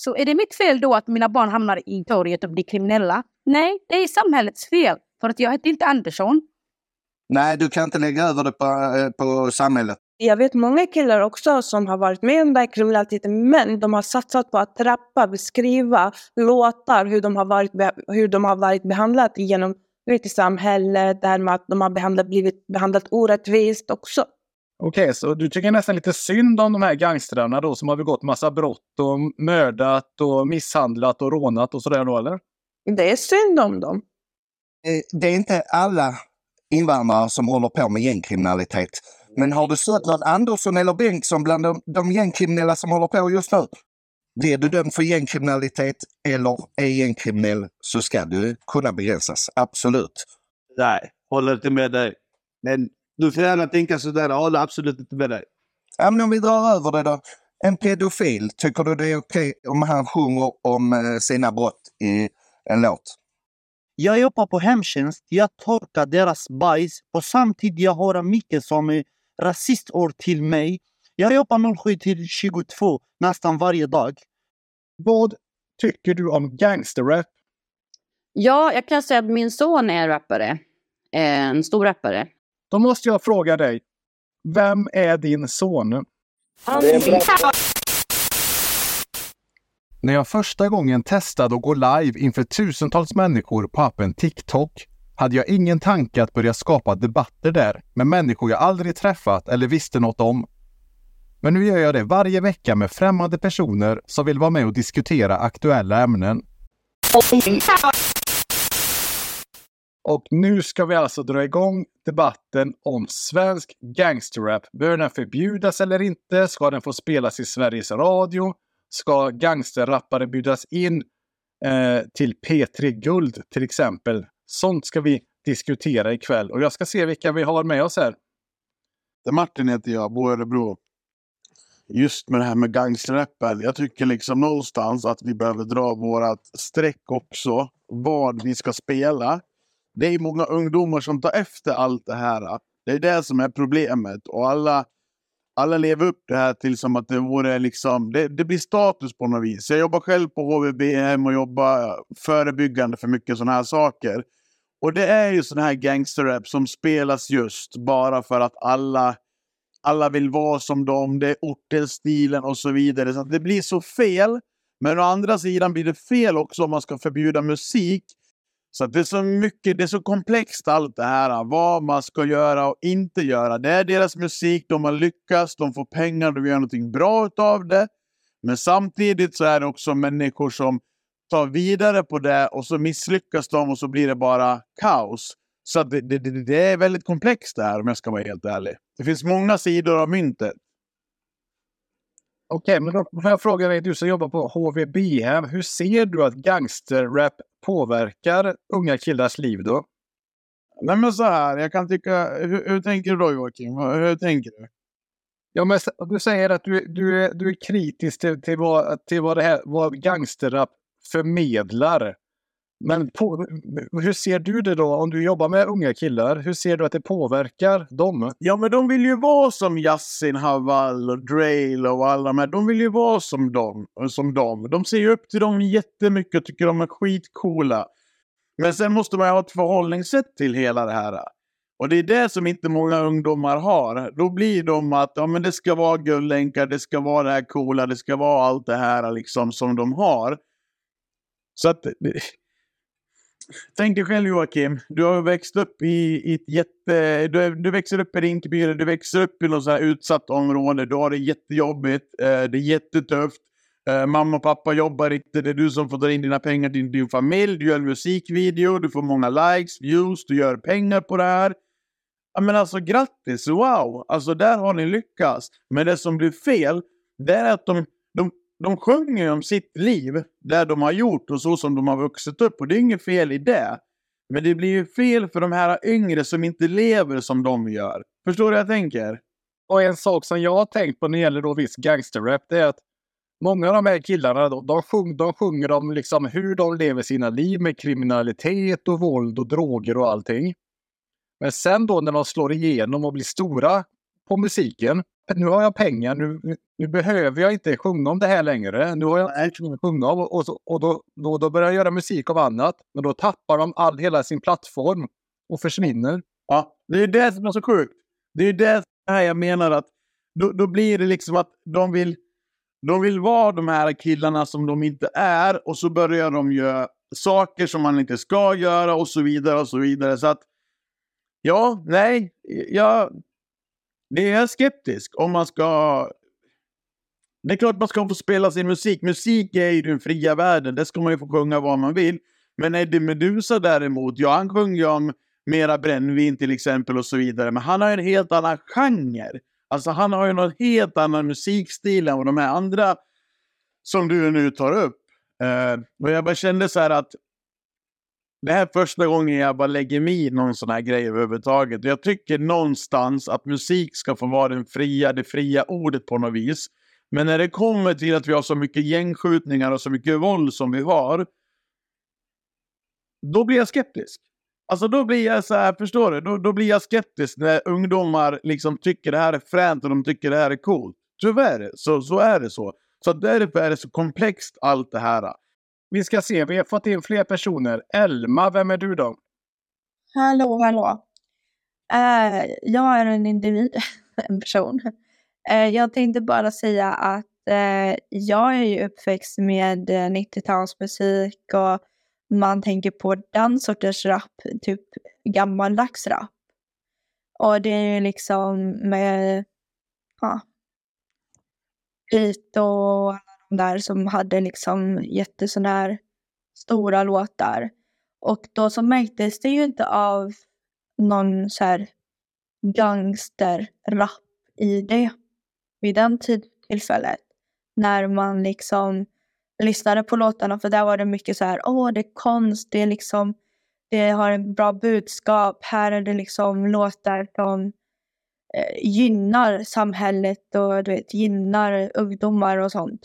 Så är det mitt fel då att mina barn hamnar i torget och blir kriminella? Nej, det är samhällets fel. För att jag heter inte Andersson. Nej, du kan inte lägga över det på, eh, på samhället. Jag vet många killar också som har varit med om den här kriminaliteten men de har satsat på att rappa, beskriva låtar, hur de har varit, hur de har varit behandlade genom i samhället, det här med att de har behandlat, blivit behandlat orättvist också. Okej, okay, så du tycker nästan lite synd om de här gangstrarna då som har begått massa brott och mördat och misshandlat och rånat och sådär då eller? Det är synd om dem. Eh, det är inte alla invandrare som håller på med gängkriminalitet. Men har du sett någon Andersson eller Bengtsson bland de, de gängkriminella som håller på just nu? Blir du dömd för gängkriminalitet eller är gängkriminell så ska du kunna begränsas. Absolut. Nej, håller inte med dig. Men du får gärna tänka sådär. Jag håller absolut inte med dig. Ja, men om vi drar över det då. En pedofil, tycker du det är okej okay om han sjunger om eh, sina brott i en låt? Jag jobbar på hemtjänst. Jag torkar deras bajs och samtidigt jag hör mycket som är rasistord till mig. Jag jobbar 07 till 22 nästan varje dag. Vad tycker du om gangsterrap? Ja, jag kan säga att min son är rappare. En stor rappare. Då måste jag fråga dig. Vem är din son? När jag första gången testade att gå live inför tusentals människor på appen TikTok hade jag ingen tanke att börja skapa debatter där med människor jag aldrig träffat eller visste något om. Men nu gör jag det varje vecka med främmande personer som vill vara med och diskutera aktuella ämnen. Och nu ska vi alltså dra igång debatten om svensk gangsterrap. Bör den förbjudas eller inte? Ska den få spelas i Sveriges Radio? Ska gangsterrappare bjudas in eh, till P3 Guld till exempel? Sånt ska vi diskutera ikväll och jag ska se vilka vi har med oss här. Martin heter jag, bor i Örebro. Just med det här med gangsterrappen. Jag tycker liksom någonstans att vi behöver dra vårat streck också. Vad vi ska spela. Det är många ungdomar som tar efter allt det här. Det är det som är problemet. Och alla, alla lever upp det här till som att det vore liksom... Det, det blir status på något vis. Jag jobbar själv på HVBM och jobbar förebyggande för mycket sådana här saker. Och det är ju sån här gangsterrap som spelas just bara för att alla, alla vill vara som dem. Det är ortenstilen och så vidare. Så det blir så fel. Men å andra sidan blir det fel också om man ska förbjuda musik. Så det är så mycket, det är så komplext allt det här. Vad man ska göra och inte göra. Det är deras musik, de har lyckats, de får pengar, de gör någonting bra av det. Men samtidigt så är det också människor som tar vidare på det och så misslyckas de och så blir det bara kaos. Så det, det, det, är väldigt komplext det här om jag ska vara helt ärlig. Det finns många sidor av myntet. Okej, men då får jag fråga dig, du som jobbar på HVB hem. Hur ser du att gangsterrap påverkar unga killars liv då? Nej men så här, jag kan tycka, hur, hur tänker du då Joakim? Hur, hur tänker du? Ja, men du säger att du, du, är, du är kritisk till, till, vad, till vad, det här, vad gangsterrap förmedlar. Men på, hur ser du det då om du jobbar med unga killar? Hur ser du att det påverkar dem? Ja, men de vill ju vara som Yasin Haval och Drail och alla de här. De vill ju vara som dem. Som dem. De ser ju upp till dem jättemycket och tycker de är skitcoola. Men sen måste man ju ha ett förhållningssätt till hela det här. Och det är det som inte många ungdomar har. Då blir de att ja, men det ska vara guldlänkar, det ska vara det här coola, det ska vara allt det här liksom som de har. Så att... Tänk dig själv Joakim, du har växt upp i, i ett jätte... Du, du växer upp i Rinkeby, du växer upp i något så här utsatt område, du har det jättejobbigt, eh, det är jättetufft. Eh, mamma och pappa jobbar inte, det är du som får dra in dina pengar till din familj, du gör en musikvideo, du får många likes, views, du gör pengar på det här. Ja, men alltså grattis, wow! Alltså där har ni lyckats. Men det som blir fel, det är att de, de de sjunger ju om sitt liv, det de har gjort och så som de har vuxit upp. Och det är inget fel i det. Men det blir ju fel för de här yngre som inte lever som de gör. Förstår du vad jag tänker? Och en sak som jag har tänkt på när det gäller då viss gangsterrap, det är att många av de här killarna, då, de, sjung, de sjunger om liksom hur de lever sina liv med kriminalitet och våld och droger och allting. Men sen då när de slår igenom och blir stora på musiken, nu har jag pengar, nu, nu behöver jag inte sjunga om det här längre. Nu har jag inte att sjunga om och, och, så, och då, då, då börjar jag göra musik av annat. Men då tappar de all, hela sin plattform och försvinner. Ja, det är det som är så sjukt. Det är det här jag menar att då, då blir det liksom att de vill, de vill vara de här killarna som de inte är och så börjar de göra saker som man inte ska göra och så vidare och så vidare. Så att ja, nej, jag, det är skeptisk om man ska... Det är klart man ska få spela sin musik. Musik är ju den fria världen. Det ska man ju få sjunga vad man vill. Men Eddie Meduza däremot, ja han sjunger ju om mera brännvin till exempel och så vidare. Men han har ju en helt annan genre. Alltså han har ju någon helt annan musikstil än vad de här andra som du nu tar upp. Uh, och jag bara kände så här att det här är första gången jag bara lägger mig i någon sån här grej överhuvudtaget. Jag tycker någonstans att musik ska få vara den fria, det fria ordet på något vis. Men när det kommer till att vi har så mycket gängskjutningar och så mycket våld som vi har. Då blir jag skeptisk. Alltså då blir jag så här, förstår du? Då, då blir jag skeptisk när ungdomar liksom tycker det här är fränt och de tycker det här är coolt. Tyvärr så, så är det så. Så därför är det så komplext allt det här. Vi ska se, vi har fått in fler personer. Elma, vem är du då? Hallå, hallå. Uh, jag är en individ, en person. Uh, jag tänkte bara säga att uh, jag är ju uppväxt med 90-talsmusik och man tänker på den sortens rap, typ gammaldags rap. Och det är ju liksom med ja, beat och där som hade liksom jättesådär stora låtar. Och då så märktes det ju inte av någon så här gangsterrap i det vid den tillfället. När man liksom lyssnade på låtarna för där var det mycket så här, åh det är konst, det är liksom, det har en bra budskap, här är det liksom låtar som eh, gynnar samhället och du vet, gynnar ungdomar och sånt.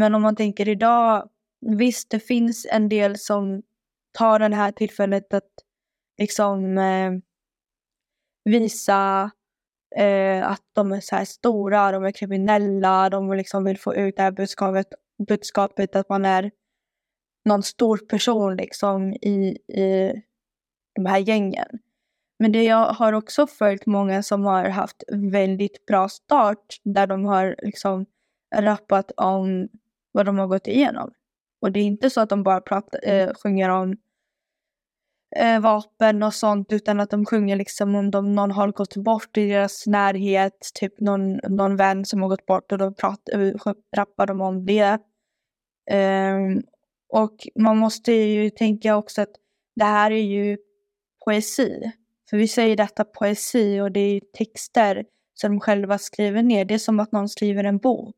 Men om man tänker idag, visst det finns en del som tar det här tillfället att liksom eh, visa eh, att de är så här stora, de är kriminella, de liksom vill få ut det här budskapet, budskapet att man är någon stor person liksom i, i de här gängen. Men det jag har också följt många som har haft väldigt bra start där de har liksom rappat om vad de har gått igenom. Och det är inte så att de bara pratar, äh, sjunger om äh, vapen och sånt utan att de sjunger liksom om de, någon har gått bort i deras närhet, typ någon, någon vän som har gått bort och då pratar, äh, rappar de om det. Um, och man måste ju tänka också att det här är ju poesi. För vi säger detta poesi och det är texter som de själva skriver ner. Det är som att någon skriver en bok.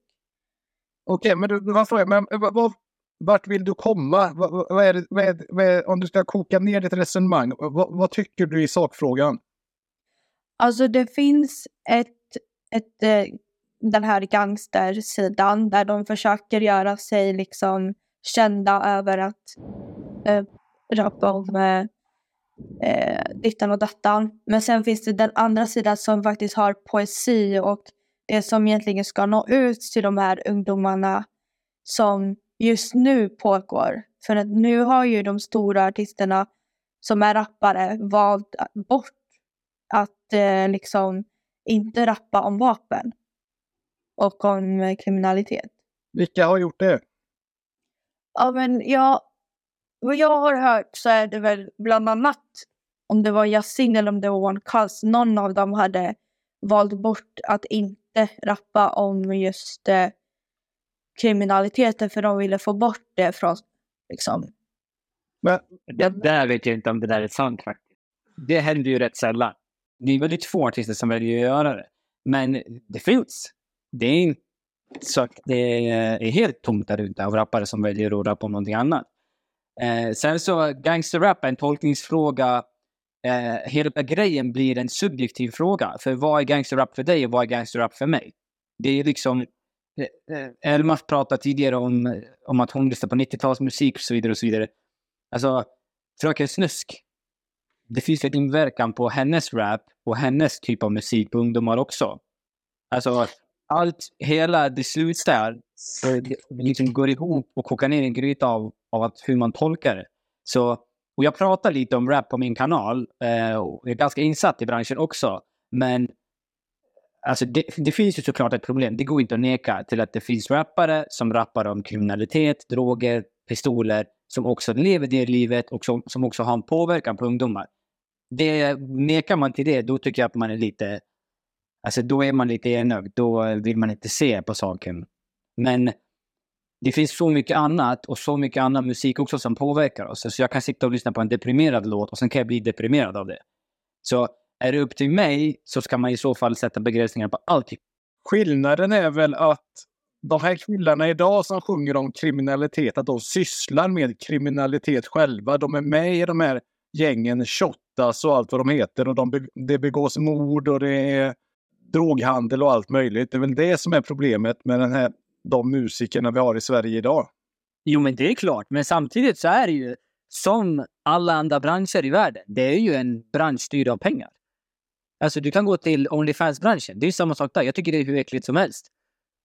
Okej, men du, vad frågar men eh, vad, vart vill du komma? Vad, vad, är det, vad, är, vad är, om du ska koka ner ditt resonemang, vad, vad, tycker du i sakfrågan? Alltså det finns ett, ett, eh, den här gangstersidan där de försöker göra sig liksom kända över att äh, rappa om äh, dittan och dattan. Men sen finns det den andra sidan som faktiskt har poesi och det som egentligen ska nå ut till de här ungdomarna som just nu pågår. För att nu har ju de stora artisterna som är rappare valt bort att eh, liksom inte rappa om vapen och om eh, kriminalitet. Vilka har gjort det? Ja, men jag, vad jag har hört så är det väl bland annat om det var Yasin eller om det var One Cuz, någon av dem hade valt bort att inte rappa om just eh, kriminaliteten för de ville få bort det från liksom. Men, det där vet jag inte om det där är sant faktiskt. Det händer ju rätt sällan. Det är väldigt få artister som väljer att göra det. Men det finns. Det är inte så att det är helt tomt där ute av rappare som väljer att rappa om någonting annat. Eh, sen så gangsterrap är en tolkningsfråga eh, hela grejen blir en subjektiv fråga. För vad är gangsterrap för dig och vad är gangsterrap för mig? Det är liksom... Eh, eh Elma pratade tidigare om, om att hon lyssnar på 90-talsmusik och så vidare och så vidare. Alltså, Fröken Snusk. Det finns en inverkan på hennes rap och hennes typ av musik på ungdomar också. Alltså, allt, hela det slutar, där. det liksom går ihop och kokar ner en gryta av, av att, hur man tolkar det. Så, och jag pratar lite om rap på min kanal. Eh, och jag är ganska insatt i branschen också. Men alltså, det, det finns ju såklart ett problem. Det går inte att neka till att det finns rappare som rappar om kriminalitet, droger, pistoler, som också lever det livet och som, som också har en påverkan på ungdomar. Det, nekar man till det, då tycker jag att man är lite... Alltså då är man lite enögd. Då vill man inte se på saken. Men det finns så mycket annat och så mycket annan musik också som påverkar oss. Så jag kan sitta och lyssna på en deprimerad låt och sen kan jag bli deprimerad av det. Så är det upp till mig så ska man i så fall sätta begränsningar på allting. Skillnaden är väl att de här killarna idag som sjunger om kriminalitet, att de sysslar med kriminalitet själva. De är med i de här gängen, Shottaz och allt vad de heter. Och de be det begås mord och det är droghandel och allt möjligt. Det är väl det som är problemet med den här, de musikerna vi har i Sverige idag. Jo, men det är klart. Men samtidigt så är det ju som alla andra branscher i världen. Det är ju en bransch styrd av pengar. Alltså, du kan gå till Onlyfans-branschen. Det är ju samma sak där. Jag tycker det är hur äckligt som helst.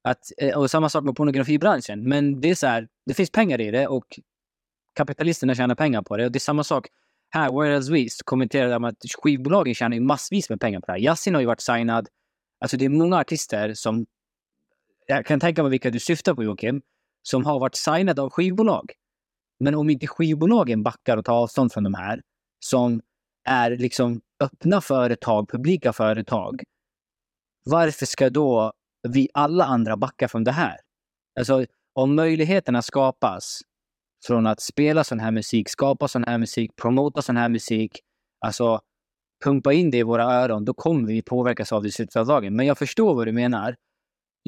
Att, eh, och samma sak med pornografibranschen. Men det är så här, det finns pengar i det och kapitalisterna tjänar pengar på det. Och det är samma sak här. Whereas We kommenterade om att skivbolagen tjänar ju massvis med pengar på det här. Yasin har ju varit signad. Alltså det är många artister som... Jag kan tänka mig vilka du syftar på Joakim. Som har varit signade av skivbolag. Men om inte skivbolagen backar och tar avstånd från de här. Som är liksom öppna företag, publika företag. Varför ska då vi alla andra backa från det här? Alltså, om möjligheterna skapas från att spela sån här musik, skapa sån här musik, promota sån här musik, alltså pumpa in det i våra öron, då kommer vi påverkas av det i slutet av dagen. Men jag förstår vad du menar.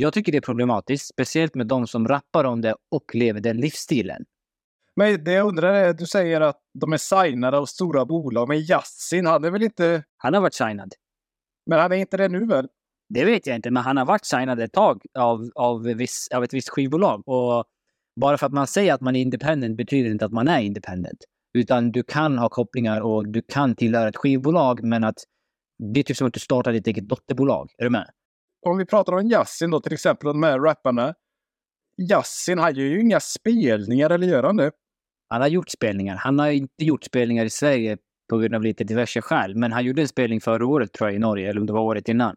Jag tycker det är problematiskt, speciellt med de som rappar om det och lever den livsstilen. Men det jag undrar är, du säger att de är signade av stora bolag, men Yasin, han är väl inte... Han har varit signad. Men han är inte det nu väl? Det vet jag inte, men han har varit signad ett tag av, av, viss, av ett visst skivbolag. Och bara för att man säger att man är independent betyder inte att man är independent. Utan du kan ha kopplingar och du kan tillhöra ett skivbolag, men att det är typ som att du startar ditt eget dotterbolag. Är du med? Om vi pratar om Yasin då, till exempel, de här rapparna. Yasin, han gör ju inga spelningar, eller gör han det? Han har gjort spelningar. Han har inte gjort spelningar i Sverige på grund av lite diverse skäl. Men han gjorde en spelning förra året, tror jag, i Norge. Eller om det var året innan.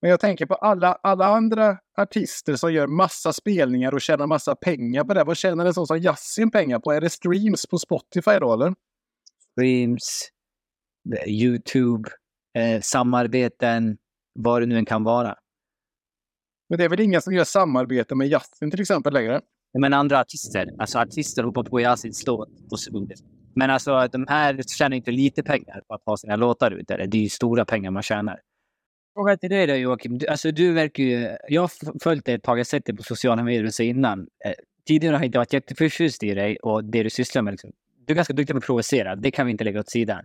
Men jag tänker på alla, alla andra artister som gör massa spelningar och tjänar massa pengar på det. Vad tjänar en sån som Yasin pengar på? Är det streams på Spotify då, eller? Streams, YouTube, eh, samarbeten, vad det nu än kan vara. Men det är väl inga som gör samarbete med Yasin till exempel längre? Men andra artister. Alltså artister hoppar på Yasins låt och så vidare. Men alltså de här tjänar inte lite pengar på att ha sina låtar ute. Det är ju stora pengar man tjänar. Fråga till dig då Joakim. Du, alltså, du verkar ju... Jag har följt dig ett tag, jag har sett dig på sociala medier så innan. Eh, tidigare har jag inte varit jätteförtjust i dig och det du sysslar med. Liksom. Du är ganska duktig på att provocera, det kan vi inte lägga åt sidan.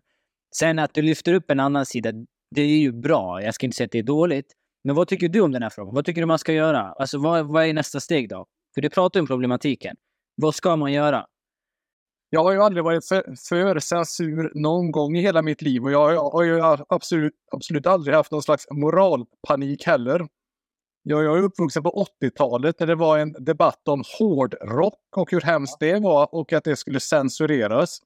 Sen att du lyfter upp en annan sida, det är ju bra. Jag ska inte säga att det är dåligt. Men vad tycker du om den här frågan? Vad tycker du man ska göra? Alltså vad, vad är nästa steg då? För du pratar om problematiken. Vad ska man göra? Jag har ju aldrig varit för, för censur någon gång i hela mitt liv och jag har ju absolut, absolut aldrig haft någon slags moralpanik heller. Jag, jag är uppvuxen på 80-talet när det var en debatt om hårdrock och hur hemskt det var och att det skulle censureras.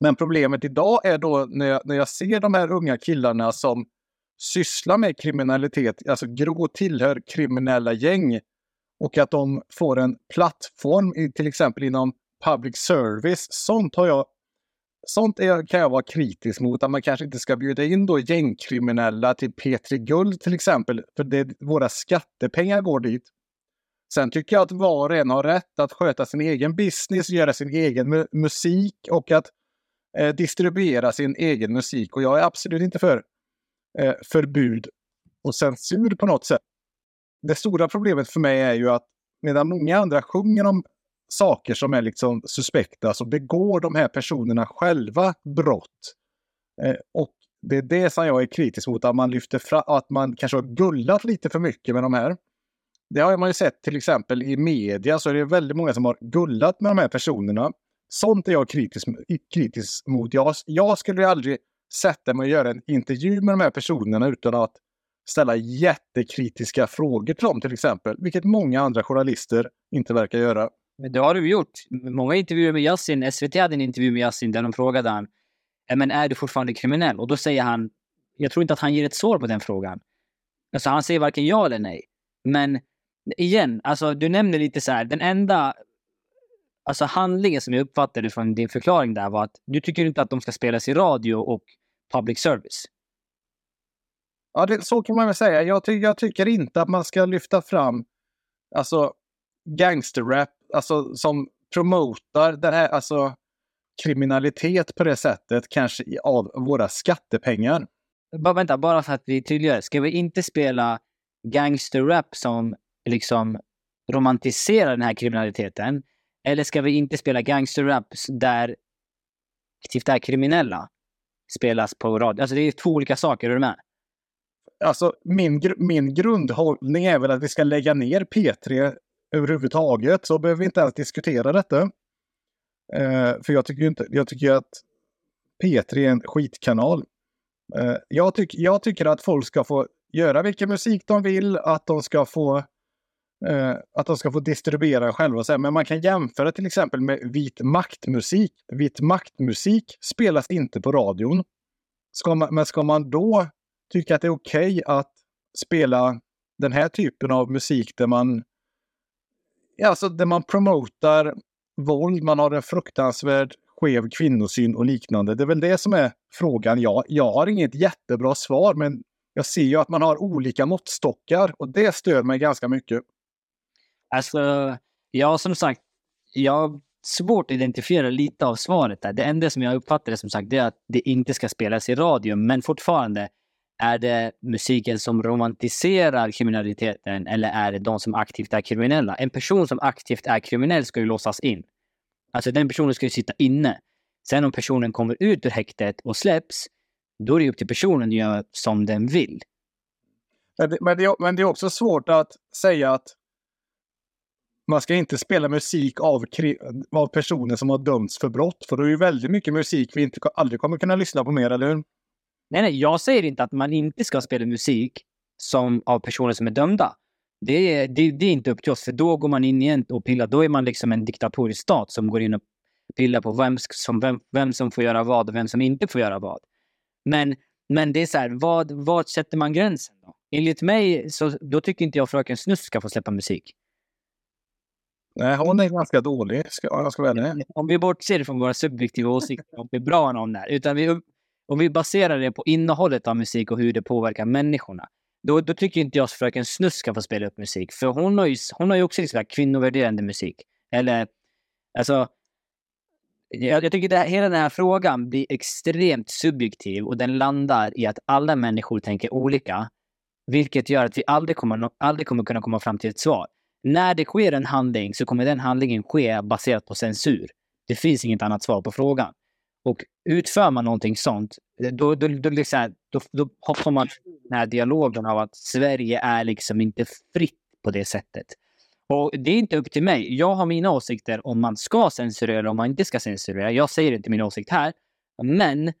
Men problemet idag är då när jag, när jag ser de här unga killarna som sysslar med kriminalitet, alltså grå tillhör kriminella gäng och att de får en plattform, till exempel inom public service. Sånt har jag Sånt är, kan jag vara kritisk mot, att man kanske inte ska bjuda in då gängkriminella till P3 Guld till exempel, för det, våra skattepengar går dit. Sen tycker jag att var och en har rätt att sköta sin egen business, göra sin egen mu musik och att eh, distribuera sin egen musik. Och jag är absolut inte för eh, förbud och censur på något sätt. Det stora problemet för mig är ju att medan många andra sjunger om saker som är liksom suspekta så begår de här personerna själva brott. Eh, och det är det som jag är kritisk mot, att man lyfter fram, att man kanske har gullat lite för mycket med de här. Det har man ju sett till exempel i media så är det väldigt många som har gullat med de här personerna. Sånt är jag kritisk, kritisk mot. Jag, jag skulle aldrig sätta mig och göra en intervju med de här personerna utan att ställa jättekritiska frågor till dem till exempel, vilket många andra journalister inte verkar göra. Men det har du gjort. Många intervjuer med Yasin. SVT hade en intervju med Yasin där de frågade han, men är du fortfarande kriminell? Och då säger han, jag tror inte att han ger ett svar på den frågan. Alltså han säger varken ja eller nej. Men igen, alltså du nämner lite så här, den enda alltså handlingen som jag uppfattade från din förklaring där var att du tycker inte att de ska spelas i radio och public service. Ja, det, så kan man väl säga. Jag, ty jag tycker inte att man ska lyfta fram alltså, gangsterrap alltså, som promotar den här, alltså, kriminalitet på det sättet, kanske av våra skattepengar. Bara vänta, bara för att vi tydliggör. Ska vi inte spela gangsterrap som liksom romantiserar den här kriminaliteten? Eller ska vi inte spela gangsterrap där typ aktivt är kriminella spelas på radio? Alltså det är två olika saker, är du med? Alltså, min, gr min grundhållning är väl att vi ska lägga ner P3 överhuvudtaget, så behöver vi inte ens diskutera detta. Eh, för jag tycker ju inte, jag tycker att P3 är en skitkanal. Eh, jag, tyck, jag tycker att folk ska få göra vilken musik de vill, att de ska få eh, Eh, att de ska få distribuera själva. så här. Men man kan jämföra till exempel med vit maktmusik. Vit maktmusik spelas inte på radion. Ska man, men ska man då tycka att det är okej att spela den här typen av musik där man alltså där man promotar våld, man har en fruktansvärd skev kvinnosyn och liknande. Det är väl det som är frågan. Jag, jag har inget jättebra svar, men jag ser ju att man har olika måttstockar och det stör mig ganska mycket. Alltså, ja som sagt, jag har svårt att identifiera lite av svaret där. Det enda som jag uppfattar det som sagt, det är att det inte ska spelas i radio, men fortfarande är det musiken som romantiserar kriminaliteten eller är det de som aktivt är kriminella? En person som aktivt är kriminell ska ju låsas in. Alltså den personen ska ju sitta inne. Sen om personen kommer ut ur häktet och släpps, då är det upp till personen att göra som den vill. Men det, men, det, men det är också svårt att säga att man ska inte spela musik av, av personer som har dömts för brott. För det är ju väldigt mycket musik vi inte, aldrig kommer kunna lyssna på mer, eller hur? Nej, nej, jag säger inte att man inte ska spela musik som av personer som är dömda. Det är, det, det är inte upp till oss, för då går man in igen och pillar. Då är man liksom en diktatorisk stat som går in och pillar på vem som, vem, vem som får göra vad och vem som inte får göra vad. Men, men det är så här, vad, vad sätter man gränsen då? Enligt mig, så, då tycker inte jag Fröken Snusk ska få släppa musik. Nej, hon är ganska dålig, ska, jag ska välja. Om vi bortser från våra subjektiva åsikter om hur bra någon är, utan vi, om vi baserar det på innehållet av musik och hur det påverkar människorna, då, då tycker inte jag att Fröken Snusk ska få spela upp musik. För hon har ju, hon har ju också liksom kvinnovärderande musik. Eller, alltså... Jag, jag tycker att hela den här frågan blir extremt subjektiv och den landar i att alla människor tänker olika. Vilket gör att vi aldrig kommer, aldrig kommer kunna komma fram till ett svar. När det sker en handling så kommer den handlingen ske baserat på censur. Det finns inget annat svar på frågan. Och utför man någonting sånt, eh, då, då, då, liksom, då, då hoppar man den här dialogen av att Sverige är liksom inte fritt på det sättet. Och det är inte upp till mig. Jag har mina åsikter om man ska censurera eller om man inte ska censurera. Jag säger inte min åsikt här. Men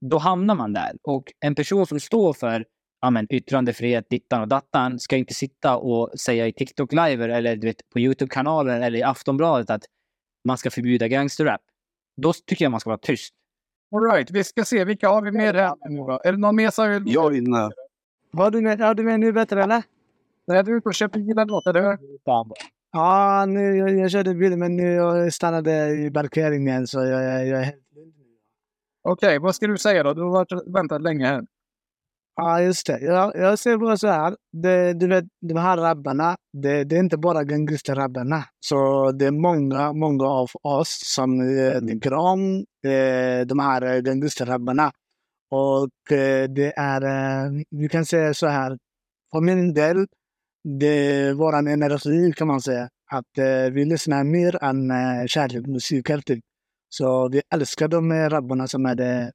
då hamnar man där. Och en person som står för ja, men, yttrandefrihet, dittan och dattan ska inte sitta och säga i TikTok live eller du vet, på Youtube-kanalen eller i Aftonbladet att man ska förbjuda gangsterrap. Då tycker jag man ska vara tyst. All right, vi ska se vilka har vi med här nu då? Är det någon mer som vill... Jag är inne. Vad du med, ja, du med nu bättre eller? Nej, du är ute och köper bil eller något, eller hur? Ja, nu, jag, jag körde bil men nu jag stannade i parkeringen så jag, jag, jag är helt Okej, vad ska du säga då? Du har varit, väntat länge här. Ja, just det. Jag, jag ser bara så här. Det, du vet, de här rabbarna, det, det är inte bara gangsterrabbarna. Så det är många, många av oss som eh, tycker om eh, de här eh, gangsterrabbarna. Och eh, det är, eh, vi kan säga så här. För min del, det är vår energi kan man säga. Att eh, vi lyssnar mer än eh, kärleksmusik alltid. Så vi älskar de rabbarna som är det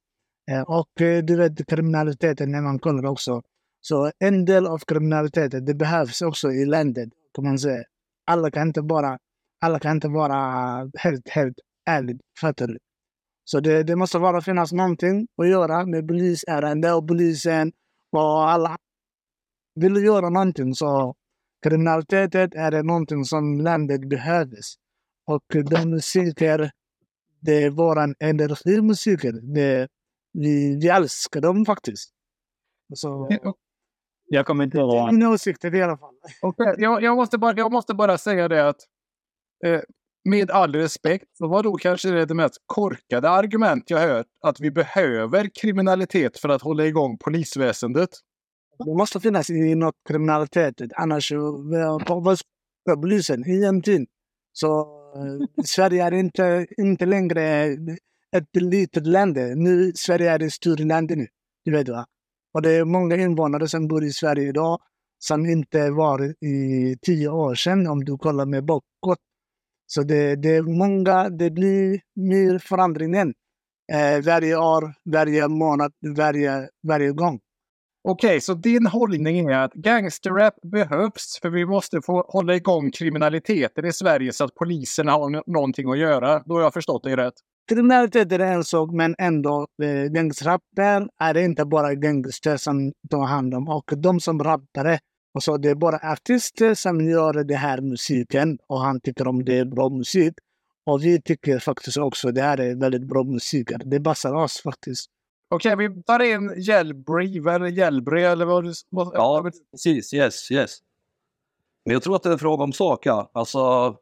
Eh, och eh, du vet kriminaliteten när man kollar också. Så en del av kriminaliteten, det behövs också i landet kan man säga. Alla kan inte bara, alla kan inte vara helt, helt ärligt, fattar du? Så det, det måste vara finnas någonting att göra med polisärende och polisen och alla vill du göra någonting så kriminaliteten är det någonting som landet behöver. Och de musiker, det är våran energimusiker. Det, vi, vi älskar dem faktiskt. Så, Jag kommer inte det är ihåg. mina åsikter i alla fall. Okej, jag, jag, måste bara, jag måste bara säga det att eh, med all respekt så var då kanske det, det mest korkade argument jag hört att vi behöver kriminalitet för att hålla igång polisväsendet. Det måste finnas i något kriminalitet. Annars vad ska polisen? Ingenting. Så eh, Sverige är inte, inte längre ett litet land. Nu Sverige är ett stort land nu. Du vet va? Och det är många invånare som bor i Sverige idag som inte var i tio år sedan om du kollar med bakåt. Så det, det är många, det blir mer förändringen eh, varje år, varje månad, varje, varje gång. Okej, så din hållning är att gangsterrap behövs för vi måste få hålla igång kriminaliteten i Sverige så att polisen har någonting att göra. Då har jag förstått dig rätt. Kriminalitet är en sak, men ändå eh, gangsterrapper är inte bara gangster som tar hand om. Och de som rappare, och så det är bara artister som gör den här musiken och han tycker om det är bra musik. Och vi tycker faktiskt också det här är väldigt bra musik. Det passar oss faktiskt. Okej, vi tar in Hjälbri, eller Hjälbri eller vad du... Vad, Ja, precis. Yes, yes. Men jag tror att det är en fråga om sak, ja. Alltså,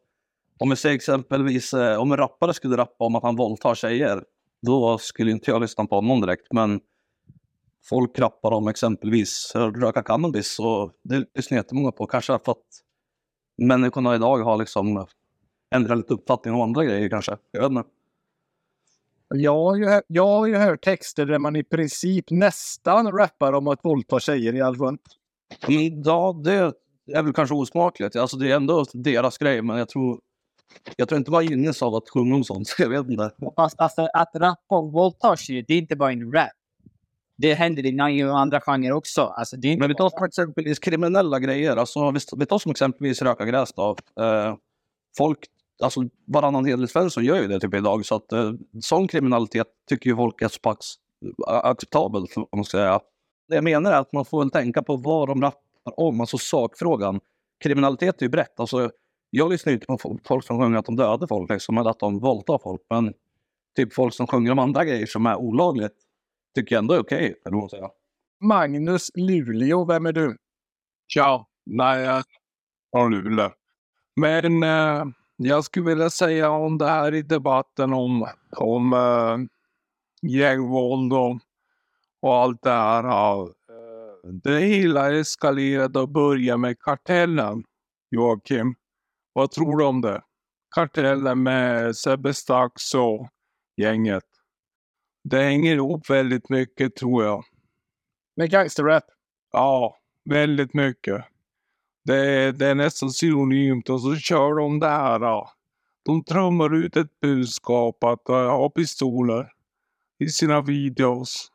om vi säger exempelvis eh, om en rappare skulle rappa om att han våldtar tjejer, då skulle inte jag lyssna på honom direkt. Men folk rappar om exempelvis röka cannabis och det lyssnar jättemånga på. Kanske för att människorna idag har liksom ändrat lite uppfattning om andra grejer kanske. Jag vet inte. Jag har, ju, hö- jag har ju hört texter där man i princip nästan rappar om att våldta tjejer i alla fall. Ja, det är väl kanske osmakligt. Alltså, det är ändå deras grej, men jag tror, jag tror inte man gynnas av att sjunga om sånt. Jag vet inte. Fast alltså, att rappa om våldtäkt, det är inte bara en rap. Det händer i andra genrer också. Alltså, det är Men vi tar som exempelvis kriminella grejer. Alltså, vi, vi tar som exempelvis röka gräs. Då. Eh, folk, alltså varannan hederlig Svensson gör ju det typ idag. Så att eh, sån kriminalitet tycker ju folk är så pass acceptabelt, om man ska säga. Det jag menar är att man får väl tänka på vad de rappar om, alltså sakfrågan. Kriminalitet är ju brett. Alltså, jag lyssnar inte på fo- folk som sjunger att de dödar folk, liksom, eller att de våldtar folk. Men typ folk som sjunger om andra grejer som är olagligt tycker jag ändå är okej, säger. Magnus Luleå, vem är du? Ja, nej, jag är från Luleå. Men eh, jag skulle vilja säga om det här i debatten om, om eh, gängvåld och, och allt det här. Eh, det hela eskalerade och började med kartellen. Joakim, vad tror du om det? Kartellen med Sebbe Stax och gänget. Det hänger ihop väldigt mycket tror jag. Med gangsterrap? Ja, väldigt mycket. Det är, det är nästan synonymt och så kör de det här. ja. De trummar ut ett budskap att uh, ha pistoler i sina videos.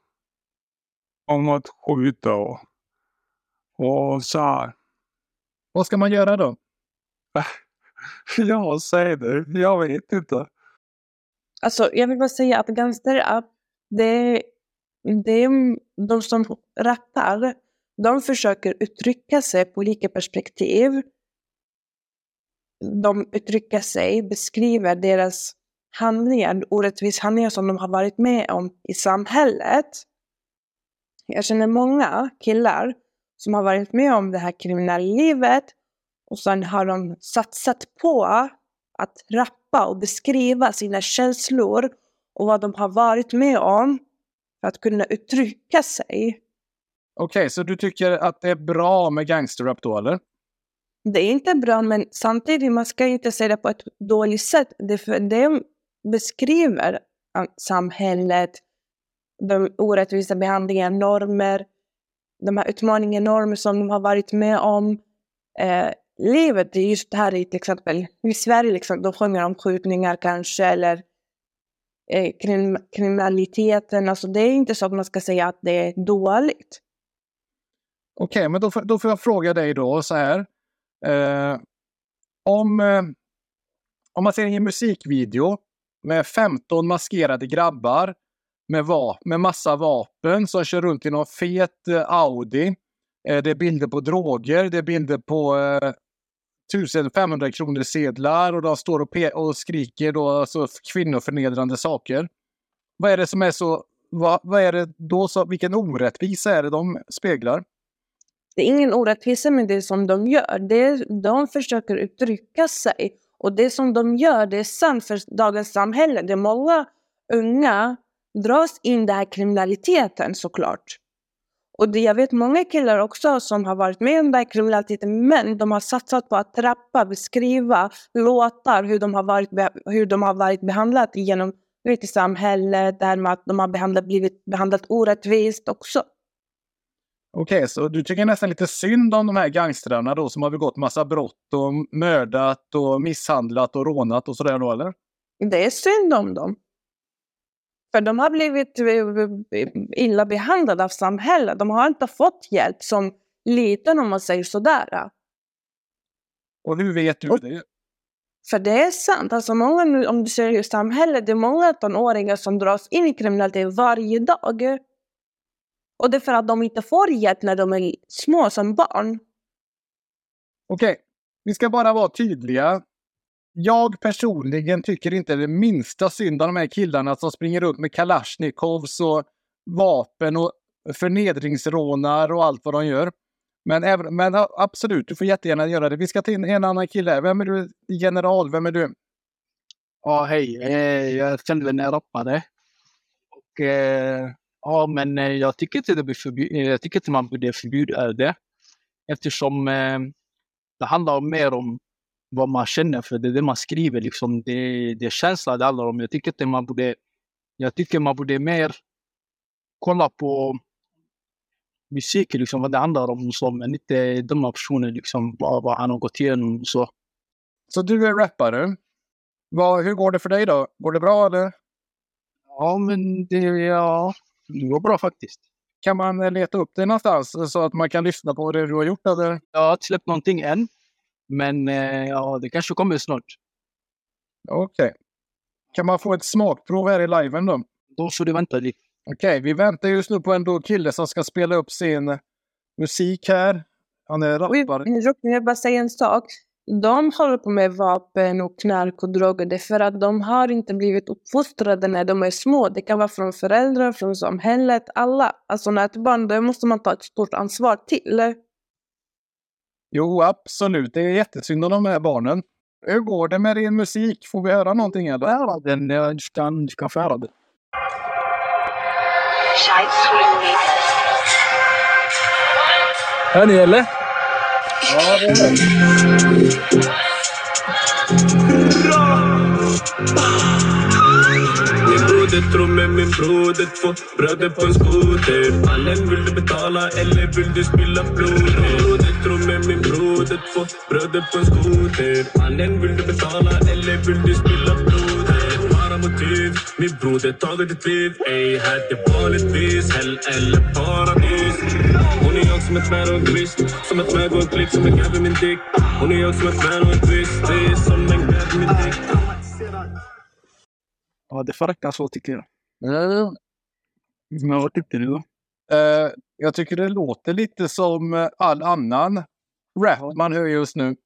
Om att skjuta och, och så här. Vad ska man göra då? Ja, säg det. Jag vet inte. Alltså, jag vill bara säga att gangsterrap, det, det är de som rappar, de försöker uttrycka sig på olika perspektiv. De uttrycker sig, beskriver deras handlingar, orättvisa handlingar som de har varit med om i samhället. Jag känner många killar som har varit med om det här kriminella livet och sen har de satsat på att rappa och beskriva sina känslor och vad de har varit med om för att kunna uttrycka sig. Okej, så du tycker att det är bra med gangsterrap då, eller? Det är inte bra, men samtidigt man ska inte säga det på ett dåligt sätt. Det, för det beskriver samhället, de orättvisa behandlingar, normer, de här utmaningarna, normer som de har varit med om. Eh, livet, det är just här i till exempel, i Sverige liksom, de sjunger om skjutningar kanske, eller eh, krim, kriminaliteten. Alltså det är inte så att man ska säga att det är dåligt. Okej, men då, får- då får jag fråga dig då så här. Eh, om, eh, om man ser en musikvideo med 15 maskerade grabbar med, va- med massa vapen som kör runt i någon fet eh, Audi. Eh, det är bilder på droger, det är bilder på eh, 1500 kronor sedlar och de står och, pe- och skriker då alltså kvinnoförnedrande saker. Vad är det som är så... Vad, vad är det då så, vilken orättvisa är det de speglar? Det är ingen orättvisa med det som de gör. Det är, de försöker uttrycka sig. Och det som de gör, det är sant för dagens samhälle. Det är många unga dras in i den här kriminaliteten såklart. Och det, jag vet många killar också som har varit med om den här kriminaliteten men de har satsat på att rappa, beskriva låtar hur de har varit, hur de har varit behandlade genom vet, i samhället, det här med att de har behandlat, blivit behandlat orättvist också. Okej, så du tycker nästan lite synd om de här gangstrarna då som har begått massa brott och mördat och misshandlat och rånat och sådär då eller? Det är synd om dem. För de har blivit eh, illa behandlade av samhället. De har inte fått hjälp som liten om man säger sådär. Och hur vet du det? För det är sant. Alltså många, om du ser i samhället, det är många tonåringar som dras in i kriminalitet varje dag. Och det är för att de inte får hjälp när de är små som barn. Okej, vi ska bara vara tydliga. Jag personligen tycker inte det minsta synd om de här killarna som springer runt med kalasjnikovs och vapen och förnedringsrånar och allt vad de gör. Men, även, men absolut, du får jättegärna göra det. Vi ska ta in en annan kille. Vem är du? General, vem är du? Ja, hej. Eh, jag kände mig när jag rappade. Och, eh, ja, men eh, jag tycker inte det blir förbjud- Jag tycker inte man borde förbjuda det. Eftersom det handlar mer om vad man känner för det är det man skriver. Liksom. Det, det är känsla det handlar om. Jag tycker inte man borde... Jag tycker man borde mer kolla på musiken, liksom, vad det handlar om, så, men inte döma personen, liksom, vad, vad han har gått igenom. Så. Så du är rappare. Vad, hur går det för dig då? Går det bra eller? Ja, men det, ja, det går bra faktiskt. Kan man leta upp det någonstans så att man kan lyssna på det du har gjort? Eller? Jag har inte släppt någonting än. Men eh, ja, det kanske kommer snart. Okej. Kan man få ett smakprov här i liven då? Då får du vänta lite. Okej, vi väntar just nu på en då kille som ska spela upp sin musik här. Han är rappare. Jag vill bara säga en sak. De håller på med vapen och knark och droger. För att de har inte blivit uppfostrade när de är små. Det kan vara från föräldrar, från samhället, alla. Alltså när ett barn, det måste man ta ett stort ansvar till. Jo, absolut. Det är jättesynd om de här barnen. Hur går det med din musik? Får vi höra någonting eller? Ja, den, höra det. Hör ni eller? Ja, det är Min broder tror med min broder två bröder på en skoter Mannen vill du betala eller vill du spilla blod? Med min broder två. Bröder på en skoter. Mannen vill du betala eller vill du spilla blod? Bara motiv, min broder tagit ditt liv. Ey, hade vanligtvis. Hell eller paradis Hon är jag som ett fan och en twist. Som ett mög och en klick, som en grabb i min dick. Hon är jag som ett fan och en twist. Det är som en grabb i min dick. Ja, det får räcka så tycker jag. Men vad tyckte du då? Eh, jag tycker det låter lite som eh, all annan rap man hör just nu.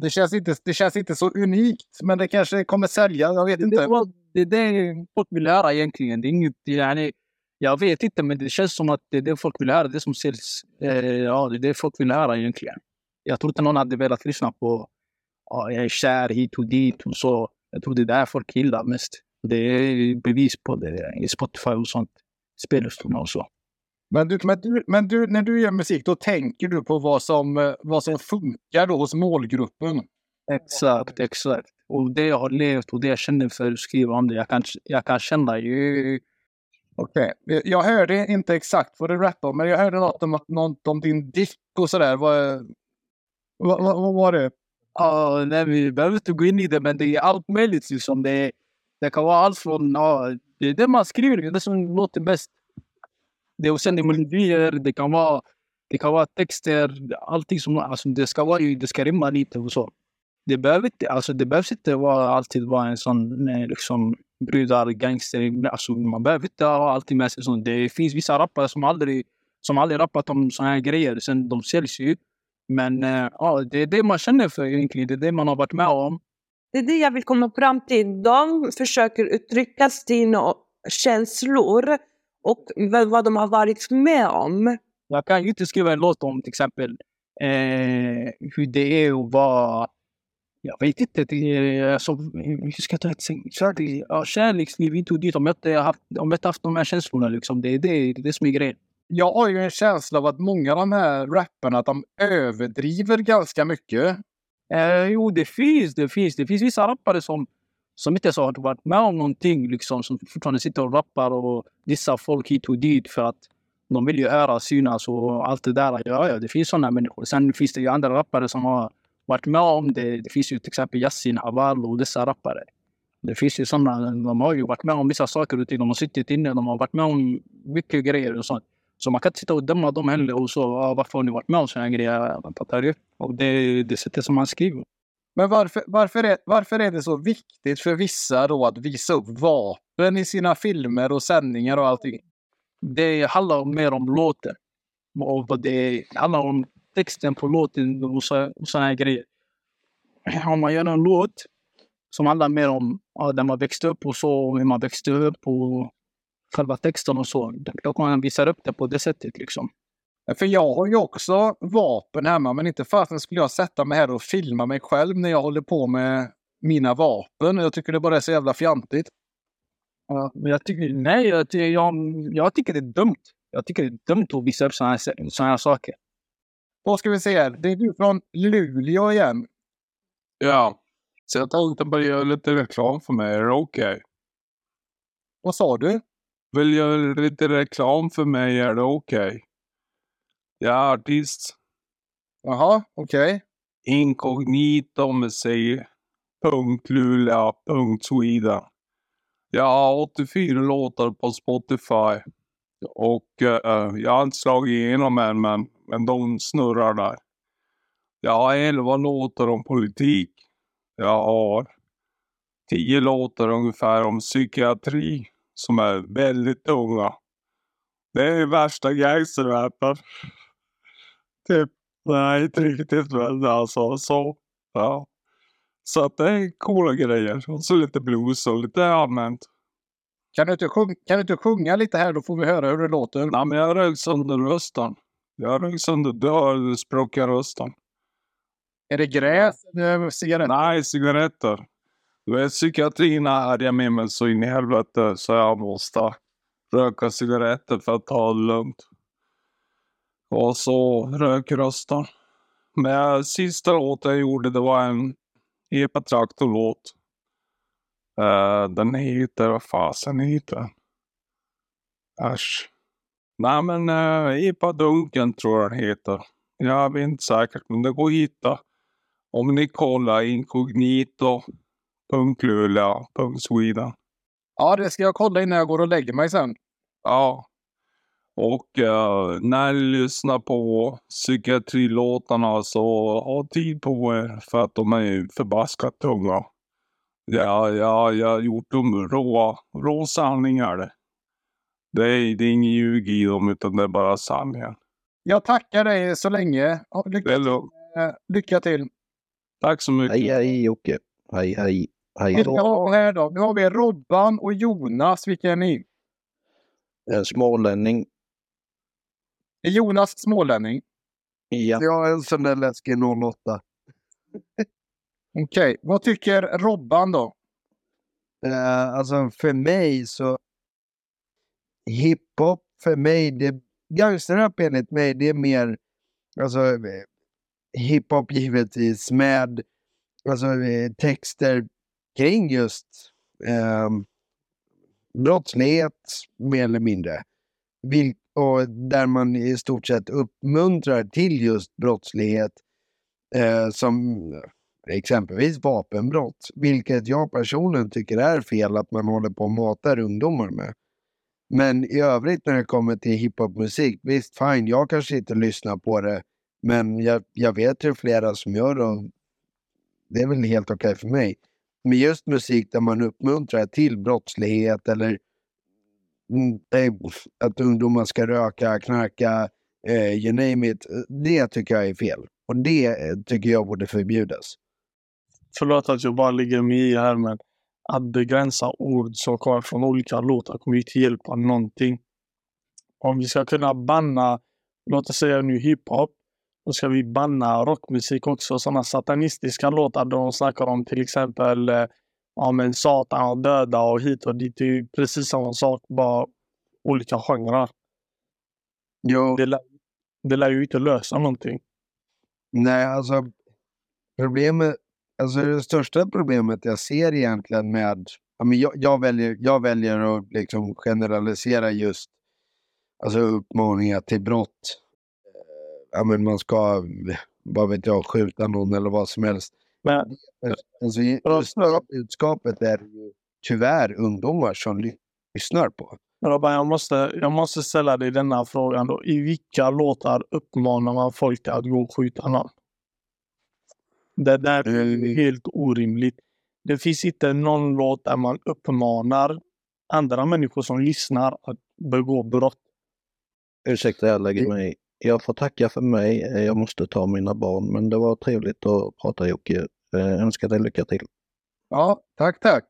Det, känns inte, det känns inte så unikt, men det kanske kommer sälja. Jag vet inte. Det, det är det folk vill höra egentligen. Det är inget, yani, jag vet inte, men det känns som att det är det folk vill höra. Det som säljs. Eh, ja, det är det folk vill höra egentligen. Jag tror inte någon hade velat lyssna på ja, jag är kär hit och dit och så. Jag tror det är det här folk gillar mest. Det är bevis på det i Spotify och sånt. Spellistorna och så. Men, du, men, du, men du, när du gör musik, då tänker du på vad som, eh, vad som funkar då hos målgruppen. Exakt, exakt. Och det jag har levt och det jag känner för att skriva om det. Jag kan, jag kan känna ju... Okej, jag hörde inte exakt vad du rappade om, men jag hörde något om, något om din dick och sådär. Vad, vad, vad, vad var det? Ja, nej, vi behöver inte gå in i det, men det är allt möjligt. Liksom. Det, det kan vara allt från... Ja, det är det man skriver, det är det som låter bäst. Det är sen det är melodier, det kan vara, det kan vara texter, allting som... Alltså, det ska vara det ska rimma lite och så. Det, behöver inte, alltså, det behövs inte vara, alltid vara en sån eh, liksom, brudar, gangster. Alltså, man behöver inte ha alltid med sig sånt. Det finns vissa rappare som aldrig som aldrig rappat om såna här grejer. Sen de säljs ju. Men eh, ja, det är det man känner för egentligen. Det är det man har varit med om. Det är det jag vill komma fram till. De försöker uttrycka sina känslor och vad vad de har varit med om. Jag kan ju inte skriva en låt om till exempel eh, hur det är att vara jag vet inte. Det är, alltså, hur ska jag ta ett exempel? Ja, kärleksliv hit och dit. Om jag inte haft, om jag inte haft de här känslorna. Liksom, det, är det, det är det som är grejen. Jag har ju en känsla av att många av de här rapparna att de överdriver ganska mycket. Eh, jo, det finns. Det finns, det finns vissa rappare som, som inte har varit med om någonting. Liksom, som fortfarande sitter och rappar och dissar folk hit och dit för att de vill ju höra, synas och allt det där. Ja, ja, det finns sådana människor. Sen finns det ju andra rappare som har varit med om det. Det finns ju till exempel Yasin, Haval och dessa rappare. Det finns ju sådana, de har ju varit med om vissa saker och ting. De har suttit inne, de har varit med om mycket grejer och sånt. Så man kan inte sitta och döma dem heller och så, ah, varför har ni varit med om sådana grejer? Fattar? Och det det sättet som man skriver. Men varför, varför, är, varför är det så viktigt för vissa då att visa upp vapen i sina filmer och sändningar och allting? Det handlar mer om låten. Och det handlar om texten på låten och så- och sådana här grejer. Om man gör en låt som handlar mer om ja, där man växte upp och så, hur man växte upp och själva texten och så. Då kan man visa upp det på det sättet liksom. För jag har ju också vapen hemma, men inte fasen skulle jag sätta mig här och filma mig själv när jag håller på med mina vapen. Jag tycker det bara är så jävla fjantigt. Ja, men jag tycker, nej, jag, jag, jag tycker det är dumt. Jag tycker det är dumt att visa upp sådana här, såna här saker. Då ska vi se här. Det är du från Luleå igen. Ja. Så jag tänkte bara göra lite reklam för mig. Är det okej? Vad sa du? Vill göra lite reklam för mig? Är det okej? Jag är artist. Jaha, okej. Inkognito med sig. Punkt Luleå. Punkt Sweden. Jag har 84 låtar på Spotify. Och eh, jag har inte slagit igenom än, men, men de snurrar där. Jag har 11 låtar om politik. Jag har 10 låtar ungefär om psykiatri som är väldigt tunga. Det är värsta gangsterrappen. Typ, nej inte riktigt men alltså så. Ja. Så att det är coola grejer. Och så lite blues och lite allmänt. Kan du, inte sjunga, kan du inte sjunga lite här? Då får vi höra hur det låter. Nej men jag rög sönder rösten. Jag rög sönder dörrspråkiga rösten. Är det gräs eller cigaretter? Nej, cigaretter. Du vet psykiatrin hade jag med mig så in i helvete så jag måste röka cigaretter för att ta det lugnt. Och så rök rösten. Men sista låten jag gjorde det var en Epa Traktor-låt. Eh, den heter, vad fasen heter den? Äsch. Nej men uh, Epa Dunken tror jag den heter. Jag vet inte säkert men det går att hitta. Om ni kollar inkognito.luleå.sweden. Ja, det ska jag kolla innan jag går och lägger mig sen. Ja. Och eh, när ni lyssnar på psykiatrilåtarna så ha tid på er för att de är förbaskat tunga. Ja, ja, jag har gjort dem råa, rå sanningar det. Är, det är ingen ljug i dem utan det är bara sanningen. Jag tackar dig så länge. Lycka, eh, lycka till. Tack så mycket. Hej, hej Jocke. Hej, hej. Hej då. här då. Nu har vi Robban och Jonas. Vilka är ni? En smålänning. Är Jonas smålänning? Ja. Jag är en sån där läskig 08. Okej, vad tycker Robban då? Eh, alltså för mig så... Hiphop för mig, det, gangsterrap enligt mig, det är mer... Alltså hiphop givetvis med alltså, texter kring just eh, brottslighet mer eller mindre. Och där man i stort sett uppmuntrar till just brottslighet eh, som exempelvis vapenbrott. Vilket jag personligen tycker är fel att man håller på och matar ungdomar med. Men i övrigt när det kommer till hiphopmusik, visst fine, jag kanske inte lyssnar på det. Men jag, jag vet ju flera som gör det och det är väl helt okej för mig. Men just musik där man uppmuntrar till brottslighet eller eh, Mm, eh, att ungdomar ska röka, knarka, eh, you name it. Eh, det tycker jag är fel. Och det eh, tycker jag borde förbjudas. Förlåt att jag bara lägger mig i här men att begränsa ord som kommer från olika låtar kommer inte hjälpa någonting. Om vi ska kunna banna, låt oss säga nu hiphop, då ska vi banna rockmusik också. Sådana satanistiska låtar där de snackar om till exempel eh, ja, men Satan och döda och hit och dit. Det är ju precis samma sak, bara olika genrer. Jo. Det, lär, det lär ju inte lösa någonting. Nej, alltså problemet, alltså det största problemet jag ser egentligen med, ja, men jag, jag, väljer, jag väljer att liksom generalisera just alltså uppmaningar till brott. Eh, Ja, men man ska, vad vet jag, skjuta någon eller vad som helst. Men, alltså, budskapet är ju tyvärr ungdomar som ly- lyssnar på. Robban, jag måste, jag måste ställa dig denna frågan då. I vilka låtar uppmanar man folk till att gå och skjuta någon? Det där är helt orimligt. Det finns inte någon låt där man uppmanar andra människor som lyssnar att begå brott. Ursäkta, jag lägger mig. Jag får tacka för mig. Jag måste ta mina barn, men det var trevligt att prata Jocke. Jag önskar dig lycka till. Ja, tack, tack.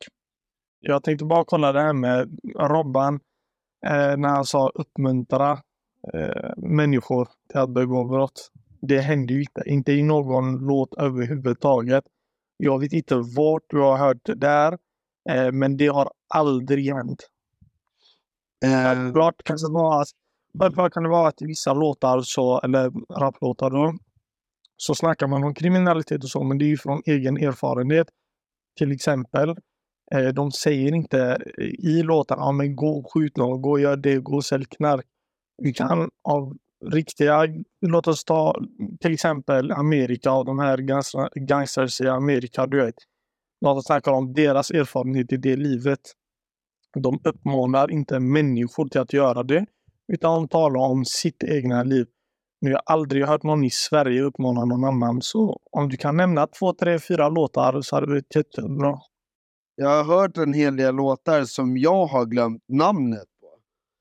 Jag tänkte bara kolla det här med Robban. Eh, när han sa uppmuntra eh, människor till att begå brott. Det händer ju inte. Inte i någon låt överhuvudtaget. Jag vet inte vart du har hört det där. Eh, men det har aldrig hänt. Självklart kan det vara varför kan det vara att i vissa låtar, så, eller raplåtar då, så snackar man om kriminalitet och så, men det är ju från egen erfarenhet. Till exempel, eh, de säger inte i låtarna, ja men gå och skjut någon, gå och gör det, gå och sälj knark. Utan av riktiga, låt oss ta till exempel Amerika och de här gangsters i Amerika, du vet. Låt oss snacka om deras erfarenhet i det livet. De uppmanar inte människor till att göra det, utan de talar om sitt egna liv. Nu har jag aldrig hört någon i Sverige uppmana någon annan, så om du kan nämna två, tre, fyra låtar så hade det varit jättebra. Jag har hört en hel del låtar som jag har glömt namnet på.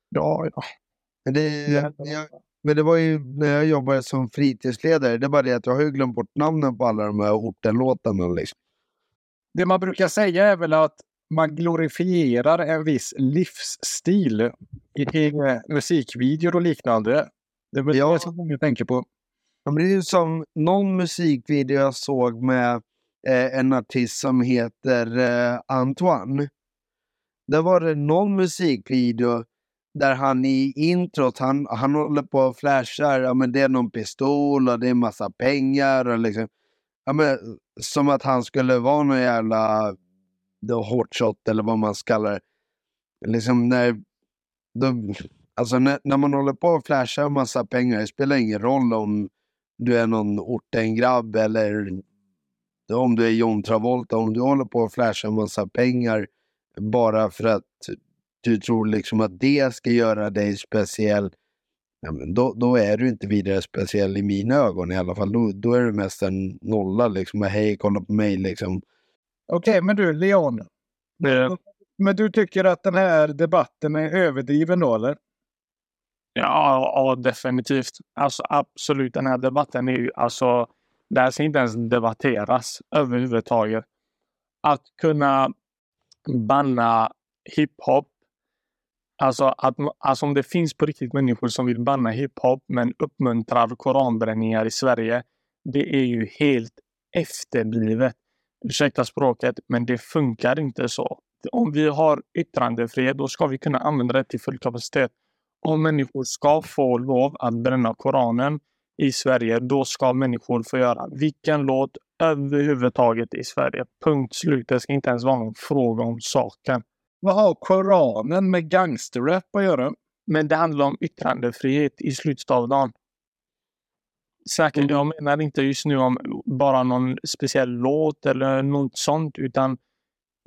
Ja, ja. Men det, jag, men det var ju när jag jobbade som fritidsledare. Det är bara det att jag har ju glömt bort namnen på alla de här ortenlåtarna. Liksom. Det man brukar säga är väl att man glorifierar en viss livsstil i, i musikvideor och liknande. Det är väl det som många tänker på. Ja, men det är som någon musikvideo jag såg med eh, en artist som heter eh, Antoine. Där var det någon musikvideo där han i introt, han, han håller på och flashar, ja men det är någon pistol och det är massa pengar och liksom. Ja men som att han skulle vara någon jävla the hotshot eller vad man ska kalla det. Liksom när, då, alltså när, när man håller på och flashar massa pengar, det spelar ingen roll om du är någon ortengrabb eller om du är John Travolta, om du håller på och flashar massa pengar bara för att du tror liksom att det ska göra dig speciell, ja, men då, då är du inte vidare speciell i mina ögon i alla fall. Då, då är du mest en nolla liksom. Hej, kolla på mig liksom. Okej, men du Leon. Men du tycker att den här debatten är överdriven då, eller? Ja, ja, definitivt. Alltså absolut, den här debatten är ju alltså, det här ska inte ens debatteras överhuvudtaget. Att kunna banna hiphop, alltså, att, alltså om det finns på riktigt människor som vill banna hiphop men uppmuntrar koranbränningar i Sverige, det är ju helt efterblivet. Ursäkta språket, men det funkar inte så. Om vi har yttrandefrihet, då ska vi kunna använda det till full kapacitet. Om människor ska få lov att bränna Koranen i Sverige, då ska människor få göra vilken låt överhuvudtaget i Sverige. Punkt slut. Det ska inte ens vara någon fråga om saken. Vad har Koranen med gangsterrap att göra? Men det handlar om yttrandefrihet i slutet av dagen. Säkert, jag menar inte just nu om bara någon speciell låt eller något sånt, utan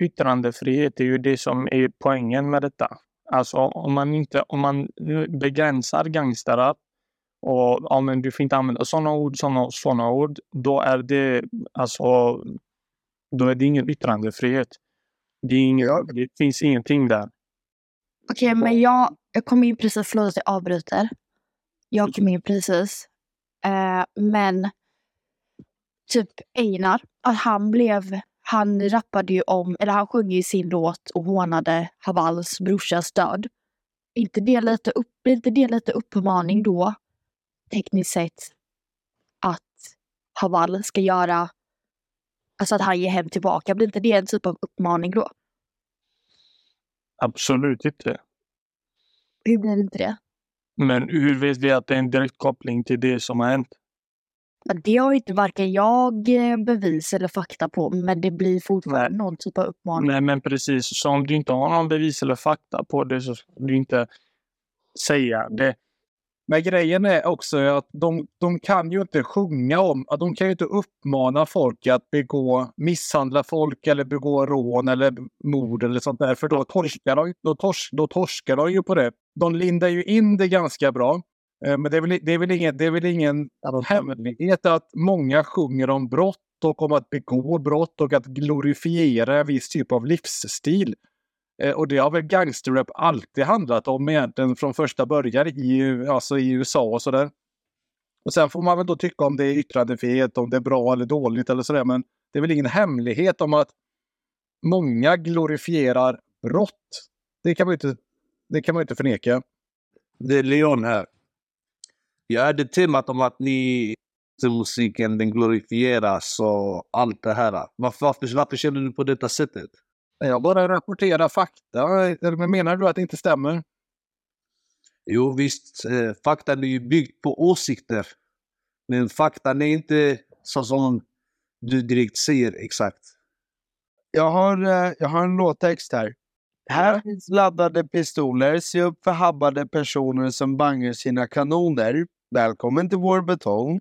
yttrandefrihet är ju det som är poängen med detta. Alltså om man inte, om man begränsar gangsterrap och ja, men du får inte använda sådana ord, sådana såna ord, då är det alltså, då är det ingen yttrandefrihet. Det, är ingen, det finns ingenting där. Okej, men jag, jag kom in precis, förlåt att jag avbryter. Jag kom in precis. Eh, men typ Einar, att han blev, han rappade ju om, eller han sjöng i sin låt och hånade Havals brorsas död. inte det lite upp, inte det lite uppmaning då, tekniskt sett, att Haval ska göra, alltså att han ger hem tillbaka, blir inte det en typ av uppmaning då? Absolut inte. Hur blir det inte det? Men hur vet vi att det är en direkt koppling till det som har hänt? Det har inte varken jag eh, bevis eller fakta på, men det blir fortfarande någon typ av uppmaning. Nej, men precis. Så om du inte har någon bevis eller fakta på det så ska du inte säga det. Men grejen är också att de, de kan ju inte sjunga om, att de kan ju inte uppmana folk att begå, misshandla folk eller begå rån eller mord eller sånt där. För då torskar de, då tors, då torskar de ju på det. De lindar ju in det ganska bra. Eh, Men det är väl, det är väl ingen, det är väl ingen hemlighet att många sjunger om brott och om att begå brott och att glorifiera en viss typ av livsstil. Eh, Och det har väl gangsterrap alltid handlat om egentligen från första början i, alltså i USA och sådär. Och sen får man väl då tycka om det är yttrandefrihet, om det är bra eller dåligt eller sådär. Men det är väl ingen hemlighet om att många glorifierar brott. Det kan man ju inte, det kan man ju inte förneka. Det är Leon här. Jag hade temat om att ni musiken den glorifieras och allt det här. Varför, varför, varför känner du på detta sättet? Jag bara rapporterar fakta. Menar du att det inte stämmer? Jo visst, eh, faktan är ju byggd på åsikter. Men faktan är inte så som du direkt säger exakt. Jag har, eh, jag har en låttext här. Här finns laddade pistoler, se upp för habbade personer som bangar sina kanoner. Välkommen till vår betong.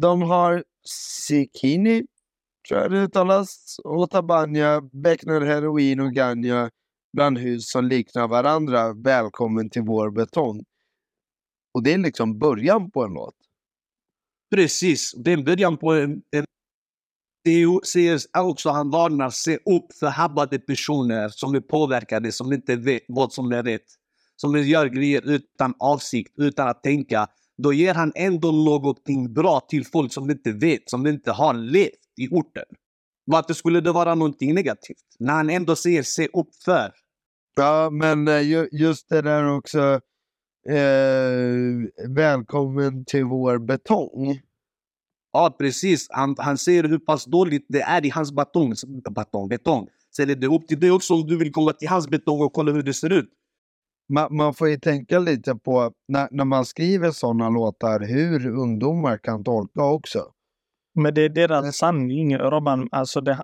De har Sikini, tror jag det uttalas, Och tabanja, becknar heroin och ganja bland hus som liknar varandra. Välkommen till vår betong. Och det är liksom början på en låt. Precis, det är början på en... en det är ju- säger också han varnar, se upp för habbade personer som är påverkade, som inte vet vad som är rätt. Som gör grejer utan avsikt, utan att tänka. Då ger han ändå någonting bra till folk som inte vet, som inte har levt i orten. Varför skulle det vara någonting negativt? När han ändå säger se upp för. Ja, men eh, ju- just det där också. Eh, välkommen till vår betong. Ja, precis. Han, han säger hur pass dåligt det är i hans batong. batong betong. Är det upp till dig också om du vill komma till hans betong och kolla hur det ser ut. Man, man får ju tänka lite på när, när man skriver sådana låtar hur ungdomar kan tolka också. Men det är deras sanning, Robban. Alltså det,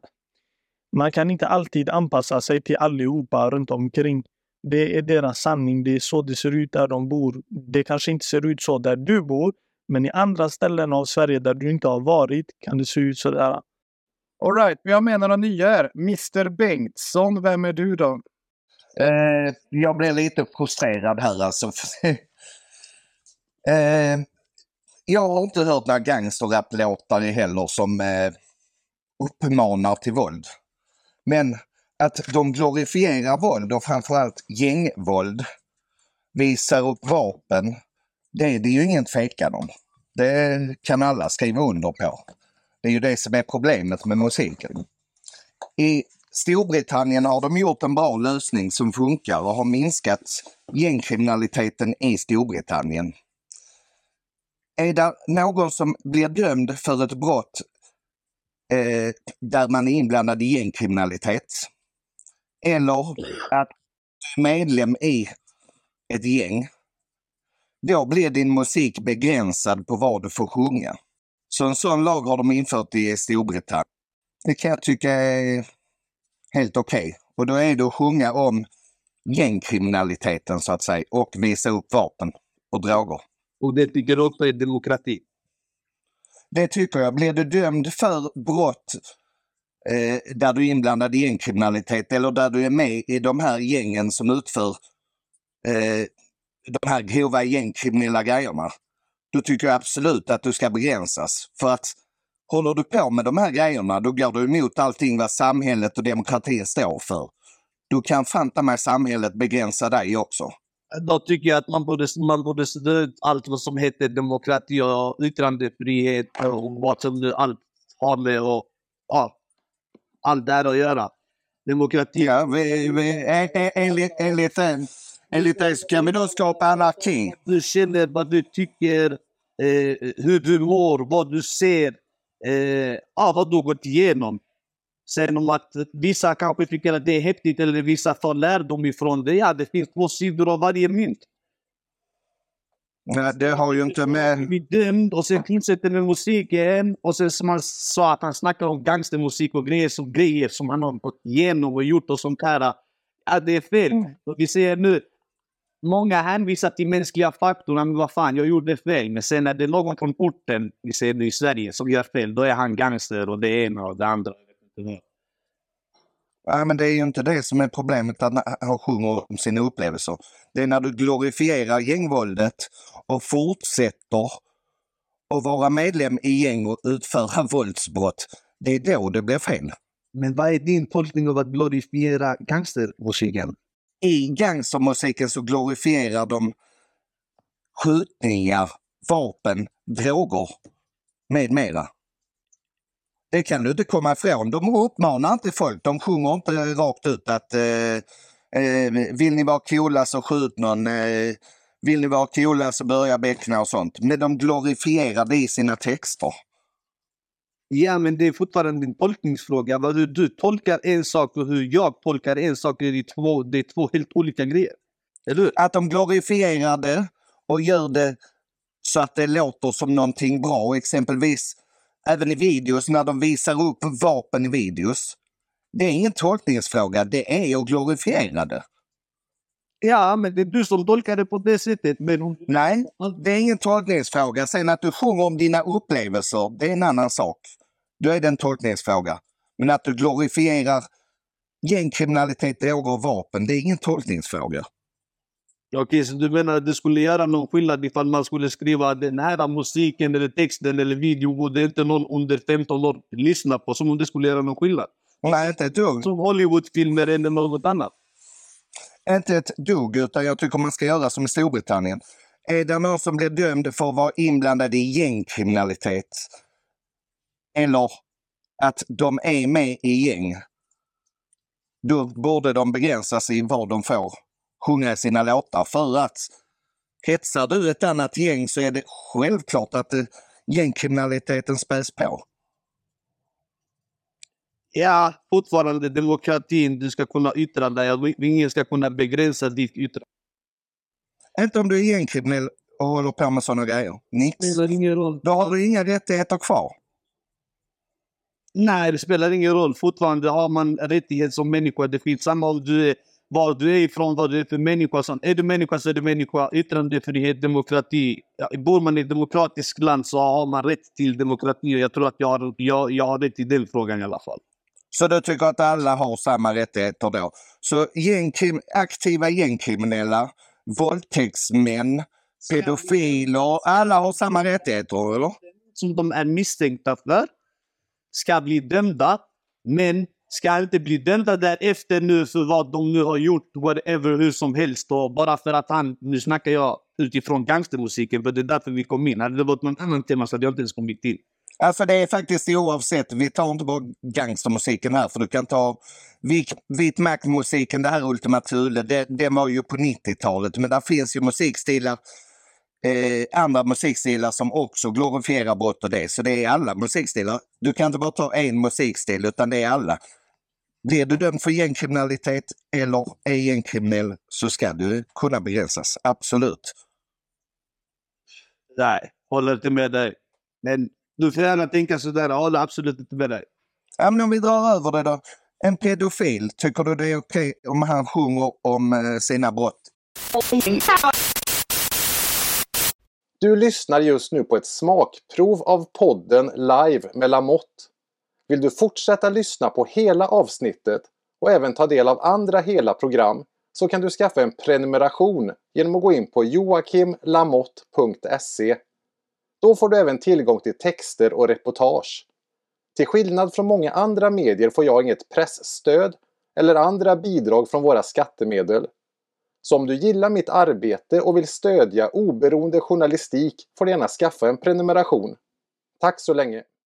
man kan inte alltid anpassa sig till allihopa runt omkring. Det är deras sanning. Det är så det ser ut där de bor. Det kanske inte ser ut så där du bor, men i andra ställen av Sverige där du inte har varit kan det se ut så där. All right, vi har med några nya här. Mr Bengtsson, vem är du då? Eh, jag blir lite frustrerad här alltså. eh, jag har inte hört några gangsterrap-låtar heller som eh, uppmanar till våld. Men att de glorifierar våld och framförallt gängvåld, visar upp vapen, det är det ju ingen tvekan om. Det kan alla skriva under på. Det är ju det som är problemet med musiken. I Storbritannien har de gjort en bra lösning som funkar och har minskat gängkriminaliteten i Storbritannien. Är det någon som blir dömd för ett brott eh, där man är inblandad i gängkriminalitet eller att du är medlem i ett gäng, då blir din musik begränsad på vad du får sjunga. Så en sån lag har de infört i Storbritannien. Det kan jag tycka är helt okej. Och då är det att sjunga om gängkriminaliteten så att säga och visa upp vapen och droger. Och det tycker du också är demokrati? Det tycker jag. Blir du dömd för brott eh, där du är inblandad i gängkriminalitet eller där du är med i de här gängen som utför eh, de här grova gängkriminella grejerna, då tycker jag absolut att du ska begränsas. För att håller du på med de här grejerna, då går du emot allting vad samhället och demokratin står för. då kan fanta mig samhället begränsa dig också. Då tycker jag att man borde, man borde ut allt vad som heter demokrati och yttrandefrihet och vad som nu allt har med och, ja, allt det här att göra. Demokrati. Ja, vi, vi, en- en- enligt, enligt, en- enligt dig så kan vi då skapa anarki. Du känner vad du tycker, eh, hur du mår, vad du ser, eh, ja, vad du har gått igenom. Sen om att vissa kanske tycker att det är häftigt eller vissa tar lärdom ifrån det. Ja, det finns två sidor av varje mynt. Nej, det har ju inte med... blir dömd och sen fortsätter med musiken. Och sen som han sa att han snackar om gangstermusik och grejer som, grejer som han har gått igenom och gjort och sånt här. Ja, det är fel. Och vi ser nu, många hänvisar till mänskliga faktorn. Men vad fan, jag gjorde fel. Men sen är det någon från orten, vi ser nu i Sverige, som gör fel. Då är han gangster och det ena och det andra. Ja, men det är ju inte det som är problemet att han sjunger om sina upplevelser. Det är när du glorifierar gängvåldet och fortsätter att vara medlem i gäng och utföra våldsbrott. Det är då det blir fel. Men vad är din tolkning av att glorifiera gangstermusiken? I gangstermusiken så glorifierar de skjutningar, vapen, droger med mera. Det kan du inte komma ifrån. De uppmanar inte folk. De sjunger inte rakt ut att eh, eh, vill ni vara coola så skjut någon. Eh, vill ni vara coola så börja beckna och sånt. Men de glorifierar det i sina texter. Ja, men det är fortfarande en tolkningsfråga. Vad du, du tolkar en sak och hur jag tolkar en sak är det två, det är två helt olika grejer. Eller hur? Att de glorifierar det och gör det så att det låter som någonting bra. Exempelvis även i videos när de visar upp vapen i videos. Det är ingen tolkningsfråga, det är att glorifiera det. Ja, men det är du som tolkar det på det sättet. Men om... Nej, det är ingen tolkningsfråga. Sen att du sjunger om dina upplevelser, det är en annan sak. Då är det en tolkningsfråga. Men att du glorifierar gängkriminalitet, droger och vapen, det är ingen tolkningsfråga. Okej, så du menar att det skulle göra någon skillnad ifall man skulle skriva den här musiken eller texten eller videon och det är inte någon under 15 år lyssnar på, som om det skulle göra någon skillnad? Nej, inte ett dugg. Som Hollywoodfilmer eller något annat? Inte ett dugg, utan jag tycker man ska göra som i Storbritannien. Är det någon som blir dömd för att vara inblandad i gängkriminalitet eller att de är med i gäng, då borde de begränsas i vad de får sjunga i sina låtar. För att hetsar du ett annat gäng så är det självklart att eh, gängkriminaliteten späs på. Ja, fortfarande demokratin. Du ska kunna yttra dig ingen ska kunna begränsa ditt yttrande. Inte om du är gängkriminell och håller på med sådana grejer. Nix. spelar ingen roll. Då har du inga rättigheter kvar. Nej, det spelar ingen roll. Fortfarande har man rättighet som människa. Det finns samma om du är var du är ifrån, vad du är för människa. Sånt. Är du människa så är du människa. Yttrandefrihet, demokrati. Bor man i ett demokratiskt land så har man rätt till demokrati. Och jag tror att jag har, jag, jag har rätt i den frågan i alla fall. Så du tycker att alla har samma rättigheter då? Så gängkrim aktiva gängkriminella, våldtäktsmän, pedofiler, alla har samma rättigheter, eller? Som de är misstänkta för ska bli dömda, men ska inte bli dömda därefter nu för vad de nu har gjort, whatever, hur som helst. Och bara för att han, nu snackar jag utifrån gangstermusiken, för det är därför vi kom in. Hade det varit någon annan tema så hade jag inte ens kommit in. Alltså det är faktiskt oavsett. Vi tar inte bara gangstermusiken här, för du kan ta vit, makt-musiken, det här Ultima Thule, det, det var ju på 90-talet. Men där finns ju musikstilar, eh, andra musikstilar som också glorifierar brott och det. Så det är alla musikstilar. Du kan inte bara ta en musikstil, utan det är alla. Blir du dömd för gängkriminalitet eller är gängkriminell så ska du kunna begränsas, absolut. Nej, håller inte med dig. Men du får gärna tänka sådär, jag håller absolut inte med dig. Ja, men om vi drar över det då. En pedofil, tycker du det är okej om han sjunger om eh, sina brott? Du lyssnar just nu på ett smakprov av podden Live med Lamotte. Vill du fortsätta lyssna på hela avsnittet och även ta del av andra hela program så kan du skaffa en prenumeration genom att gå in på joakimlamotte.se. Då får du även tillgång till texter och reportage. Till skillnad från många andra medier får jag inget pressstöd eller andra bidrag från våra skattemedel. Så om du gillar mitt arbete och vill stödja oberoende journalistik får du gärna skaffa en prenumeration. Tack så länge!